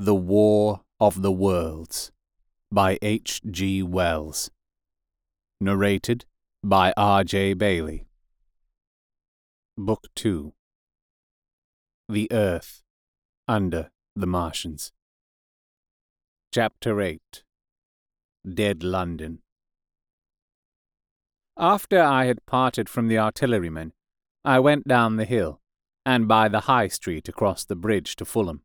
The War of the Worlds by H. G. Wells. Narrated by R. J. Bayley. Book 2 The Earth Under the Martians. Chapter 8 Dead London. After I had parted from the artillerymen, I went down the hill and by the High Street across the bridge to Fulham.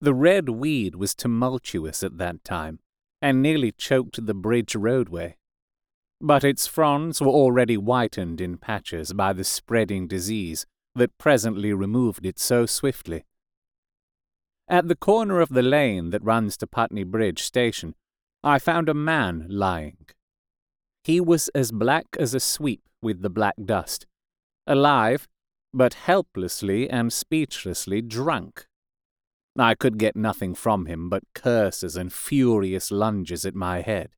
The red weed was tumultuous at that time, and nearly choked the bridge roadway. But its fronds were already whitened in patches by the spreading disease that presently removed it so swiftly. At the corner of the lane that runs to Putney Bridge station, I found a man lying. He was as black as a sweep with the black dust, alive, but helplessly and speechlessly drunk. I could get nothing from him but curses and furious lunges at my head.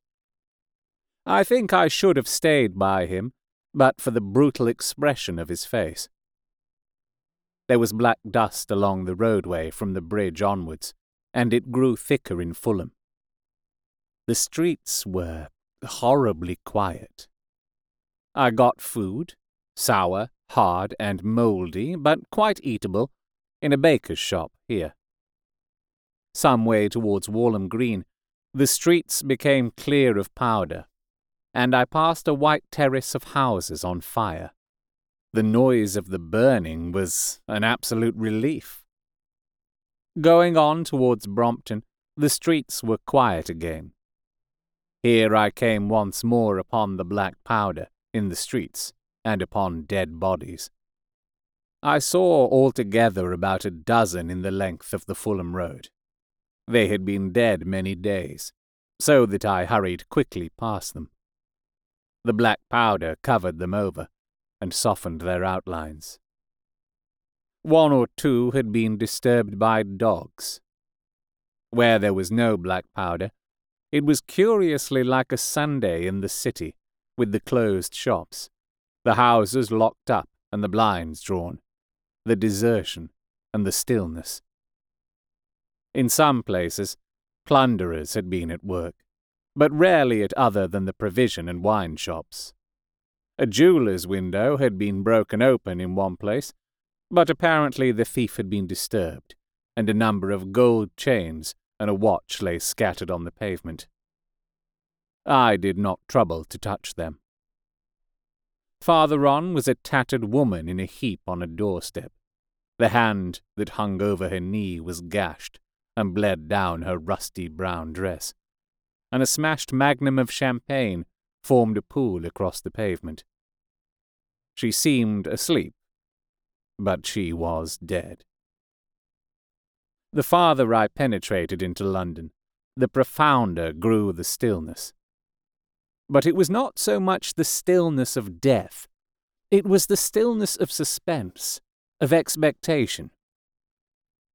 I think I should have stayed by him, but for the brutal expression of his face. There was black dust along the roadway from the bridge onwards, and it grew thicker in Fulham. The streets were horribly quiet. I got food, sour, hard, and mouldy, but quite eatable, in a baker's shop here. Some way towards Walham Green, the streets became clear of powder, and I passed a white terrace of houses on fire. The noise of the burning was an absolute relief. Going on towards Brompton, the streets were quiet again. Here I came once more upon the black powder in the streets and upon dead bodies. I saw altogether about a dozen in the length of the Fulham Road. They had been dead many days, so that I hurried quickly past them. The black powder covered them over and softened their outlines. One or two had been disturbed by dogs. Where there was no black powder, it was curiously like a Sunday in the city, with the closed shops, the houses locked up and the blinds drawn, the desertion and the stillness. In some places, plunderers had been at work, but rarely at other than the provision and wine shops. A jeweller's window had been broken open in one place, but apparently the thief had been disturbed, and a number of gold chains and a watch lay scattered on the pavement. I did not trouble to touch them. Farther on was a tattered woman in a heap on a doorstep. The hand that hung over her knee was gashed, and bled down her rusty brown dress, and a smashed magnum of champagne formed a pool across the pavement. She seemed asleep, but she was dead. The farther I penetrated into London, the profounder grew the stillness. But it was not so much the stillness of death, it was the stillness of suspense, of expectation.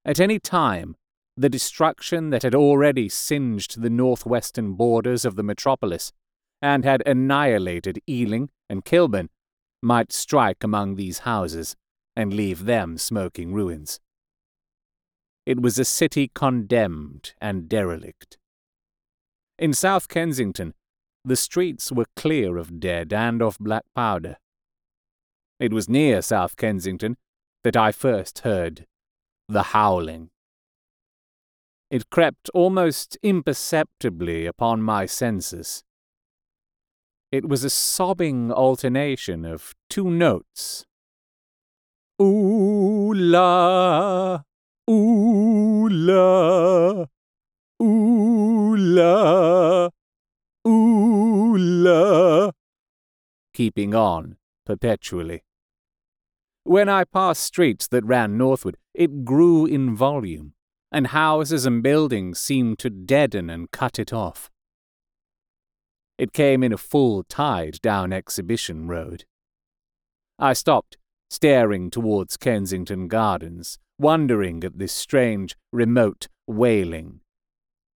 At any time, the destruction that had already singed the northwestern borders of the metropolis and had annihilated Ealing and Kilburn might strike among these houses and leave them smoking ruins. It was a city condemned and derelict. In South Kensington, the streets were clear of dead and of black powder. It was near South Kensington that I first heard the howling. It crept almost imperceptibly upon my senses. It was a sobbing alternation of two notes. Ooh la, ooh la, ooh la, ooh la, keeping on perpetually. When I passed streets that ran northward, it grew in volume and houses and buildings seemed to deaden and cut it off. It came in a full tide down Exhibition Road. I stopped, staring towards Kensington Gardens, wondering at this strange, remote wailing.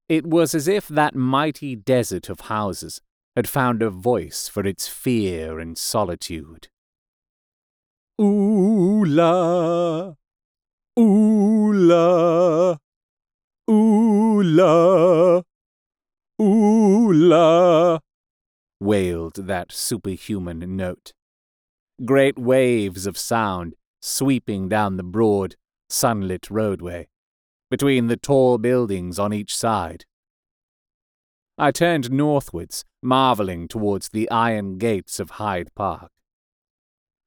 It was as if that mighty desert of houses had found a voice for its fear and solitude. Ooh la, ooh la, Ooh la, ooh la, wailed that superhuman note. Great waves of sound sweeping down the broad, sunlit roadway, between the tall buildings on each side. I turned northwards, marvelling towards the iron gates of Hyde Park.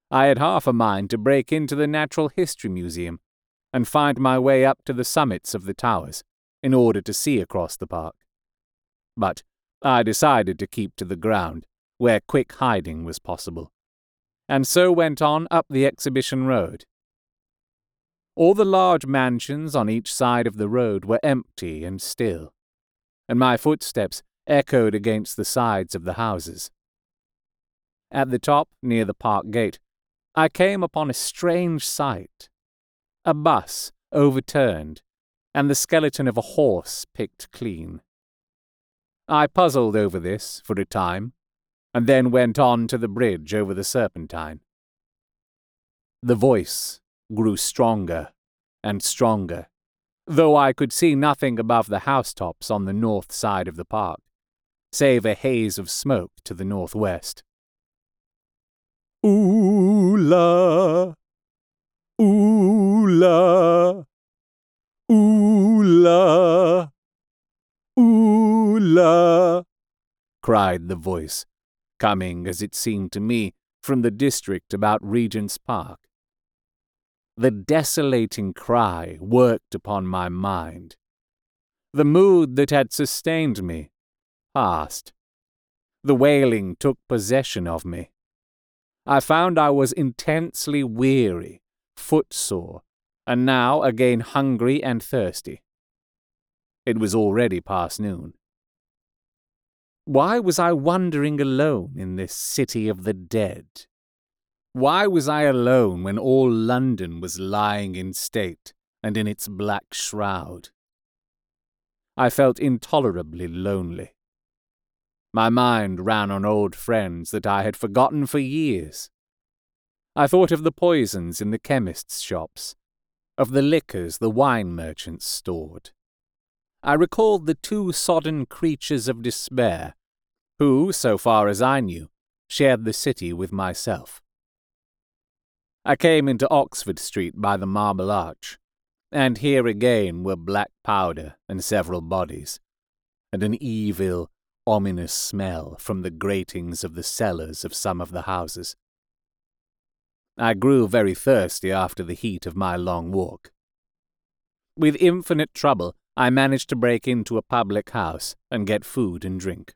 I had half a mind to break into the Natural History Museum and find my way up to the summits of the towers in order to see across the park. But I decided to keep to the ground, where quick hiding was possible, and so went on up the Exhibition Road. All the large mansions on each side of the road were empty and still, and my footsteps echoed against the sides of the houses. At the top, near the park gate, I came upon a strange sight. A bus overturned, and the skeleton of a horse picked clean. I puzzled over this for a time, and then went on to the bridge over the Serpentine. The voice grew stronger and stronger, though I could see nothing above the housetops on the north side of the park, save a haze of smoke to the northwest. Ooh la, ooh la, la, ooh la, cried the voice, coming, as it seemed to me, from the district about Regent's Park. The desolating cry worked upon my mind. The mood that had sustained me passed. The wailing took possession of me. I found I was intensely weary, footsore, and now again hungry and thirsty. It was already past noon. Why was I wandering alone in this city of the dead? Why was I alone when all London was lying in state and in its black shroud? I felt intolerably lonely. My mind ran on old friends that I had forgotten for years. I thought of the poisons in the chemists' shops, of the liquors the wine merchants stored. I recalled the two sodden creatures of despair, who, so far as I knew, shared the city with myself. I came into Oxford Street by the Marble Arch, and here again were black powder and several bodies, and an evil, ominous smell from the gratings of the cellars of some of the houses. I grew very thirsty after the heat of my long walk. With infinite trouble, I managed to break into a public house and get food and drink.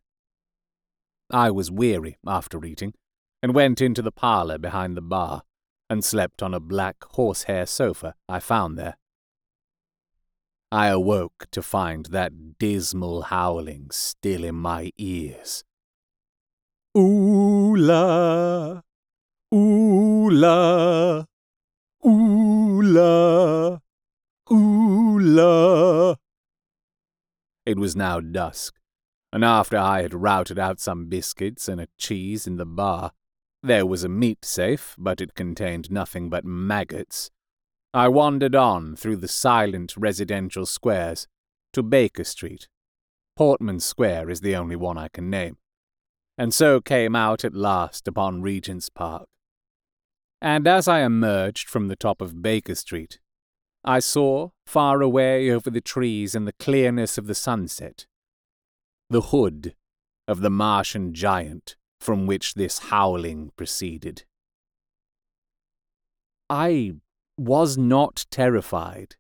I was weary after eating, and went into the parlour behind the bar, and slept on a black horsehair sofa I found there. I awoke to find that dismal howling still in my ears. Ooh la, ooh la, ooh la, ooh la. It was now dusk, and after I had routed out some biscuits and a cheese in the bar, there was a meat safe, but it contained nothing but maggots I wandered on through the silent residential squares to Baker Street. Portman Square is the only one I can name, and so came out at last upon Regent's Park. And as I emerged from the top of Baker Street, I saw, far away over the trees in the clearness of the sunset, the hood of the Martian giant from which this howling proceeded. I was not terrified.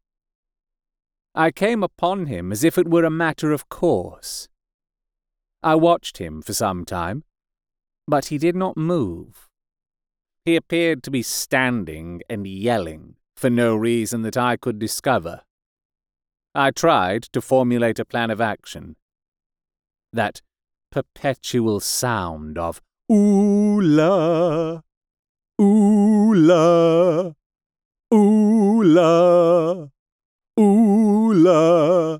I came upon him as if it were a matter of course. I watched him for some time, but he did not move. He appeared to be standing and yelling for no reason that I could discover. I tried to formulate a plan of action. That perpetual sound of ooh la, ooh la, Ooh la, ooh la,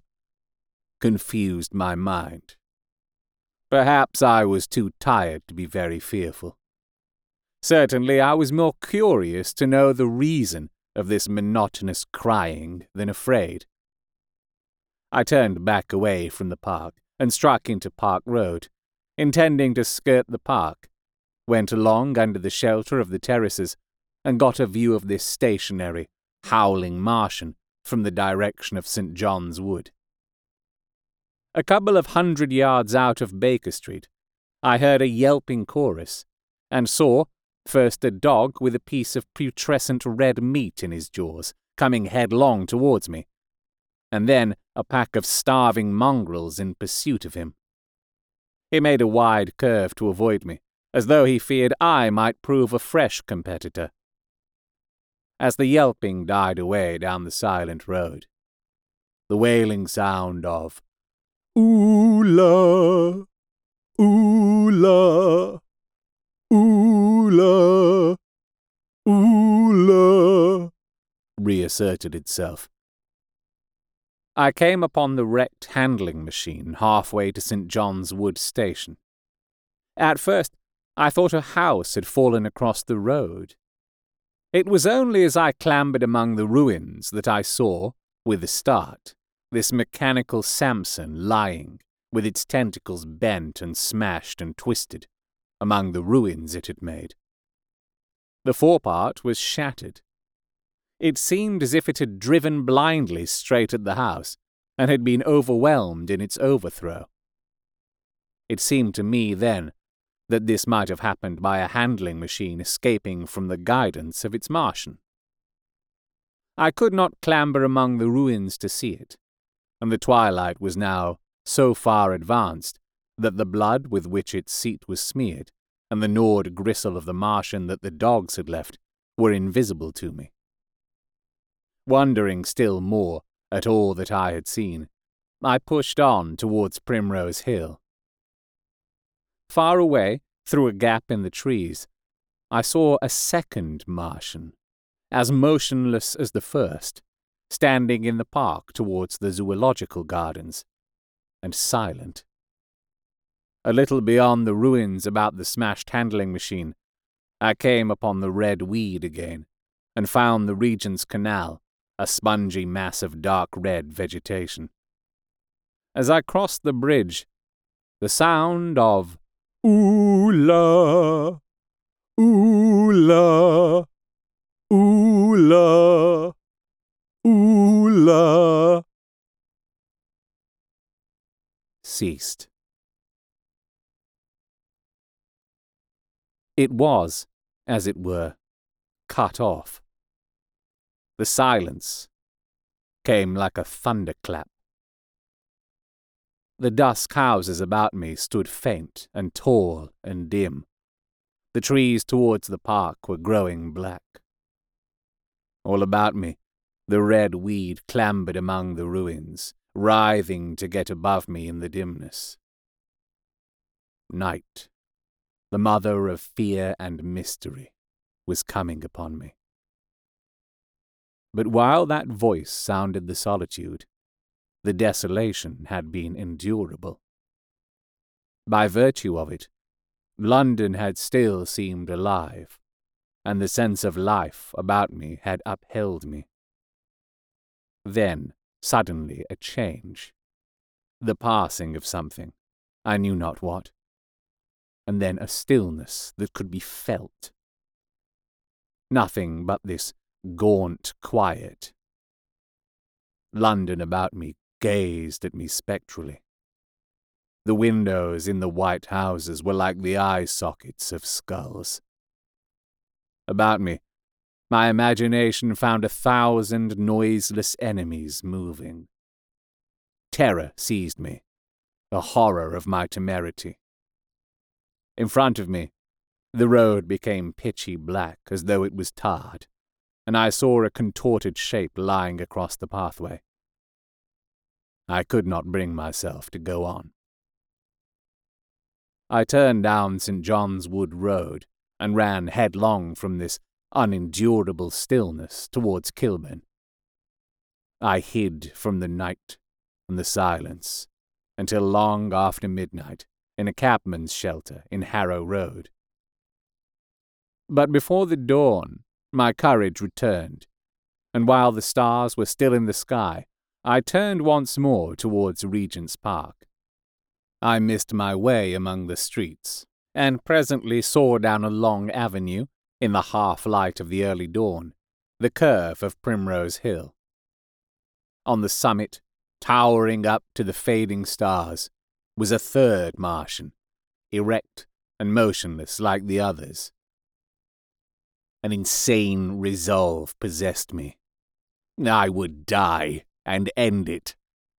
confused my mind. Perhaps I was too tired to be very fearful. Certainly I was more curious to know the reason of this monotonous crying than afraid. I turned back away from the park and struck into Park Road, intending to skirt the park, went along under the shelter of the terraces, and got a view of this stationary, howling Martian from the direction of St. John's Wood. A couple of hundred yards out of Baker Street, I heard a yelping chorus, and saw first a dog with a piece of putrescent red meat in his jaws coming headlong towards me, and then a pack of starving mongrels in pursuit of him. He made a wide curve to avoid me, as though he feared I might prove a fresh competitor. As the yelping died away down the silent road, the wailing sound of Oola, Oola, Oola, Oola reasserted itself. I came upon the wrecked handling machine halfway to St. John's Wood Station. At first, I thought a house had fallen across the road. It was only as I clambered among the ruins that I saw, with a start, this mechanical Samson lying, with its tentacles bent and smashed and twisted, among the ruins it had made. The forepart was shattered, it seemed as if it had driven blindly straight at the house, and had been overwhelmed in its overthrow. It seemed to me then that this might have happened by a handling machine escaping from the guidance of its Martian. I could not clamber among the ruins to see it, and the twilight was now so far advanced that the blood with which its seat was smeared, and the gnawed gristle of the Martian that the dogs had left, were invisible to me wondering still more at all that I had seen, I pushed on towards Primrose Hill. Far away, through a gap in the trees, I saw a second Martian, as motionless as the first, standing in the park towards the zoological gardens, and silent. A little beyond the ruins about the smashed handling machine, I came upon the red weed again, and found the Regent's Canal a spongy mass of dark red vegetation. As I crossed the bridge, the sound of ooh-la, ooh-la, ooh-la, ooh-la ceased. It was, as it were, cut off. The silence came like a thunderclap. The dusk houses about me stood faint and tall and dim. The trees towards the park were growing black. All about me, the red weed clambered among the ruins, writhing to get above me in the dimness. Night, the mother of fear and mystery, was coming upon me. But while that voice sounded the solitude, the desolation had been endurable. By virtue of it, London had still seemed alive, and the sense of life about me had upheld me. Then, suddenly, a change. The passing of something, I knew not what. And then a stillness that could be felt. Nothing but this gaunt quiet. London about me gazed at me spectrally. The windows in the white houses were like the eye sockets of skulls. About me, my imagination found a thousand noiseless enemies moving. Terror seized me, the horror of my temerity. In front of me, the road became pitchy black as though it was tarred and I saw a contorted shape lying across the pathway. I could not bring myself to go on. I turned down St. John's Wood Road and ran headlong from this unendurable stillness towards Kilburn. I hid from the night and the silence until long after midnight in a cabman's shelter in Harrow Road. But before the dawn, my courage returned, and while the stars were still in the sky, I turned once more towards Regent's Park. I missed my way among the streets, and presently saw down a long avenue, in the half light of the early dawn, the curve of Primrose Hill. On the summit, towering up to the fading stars, was a third Martian, erect and motionless like the others. An insane resolve possessed me. I would die and end it.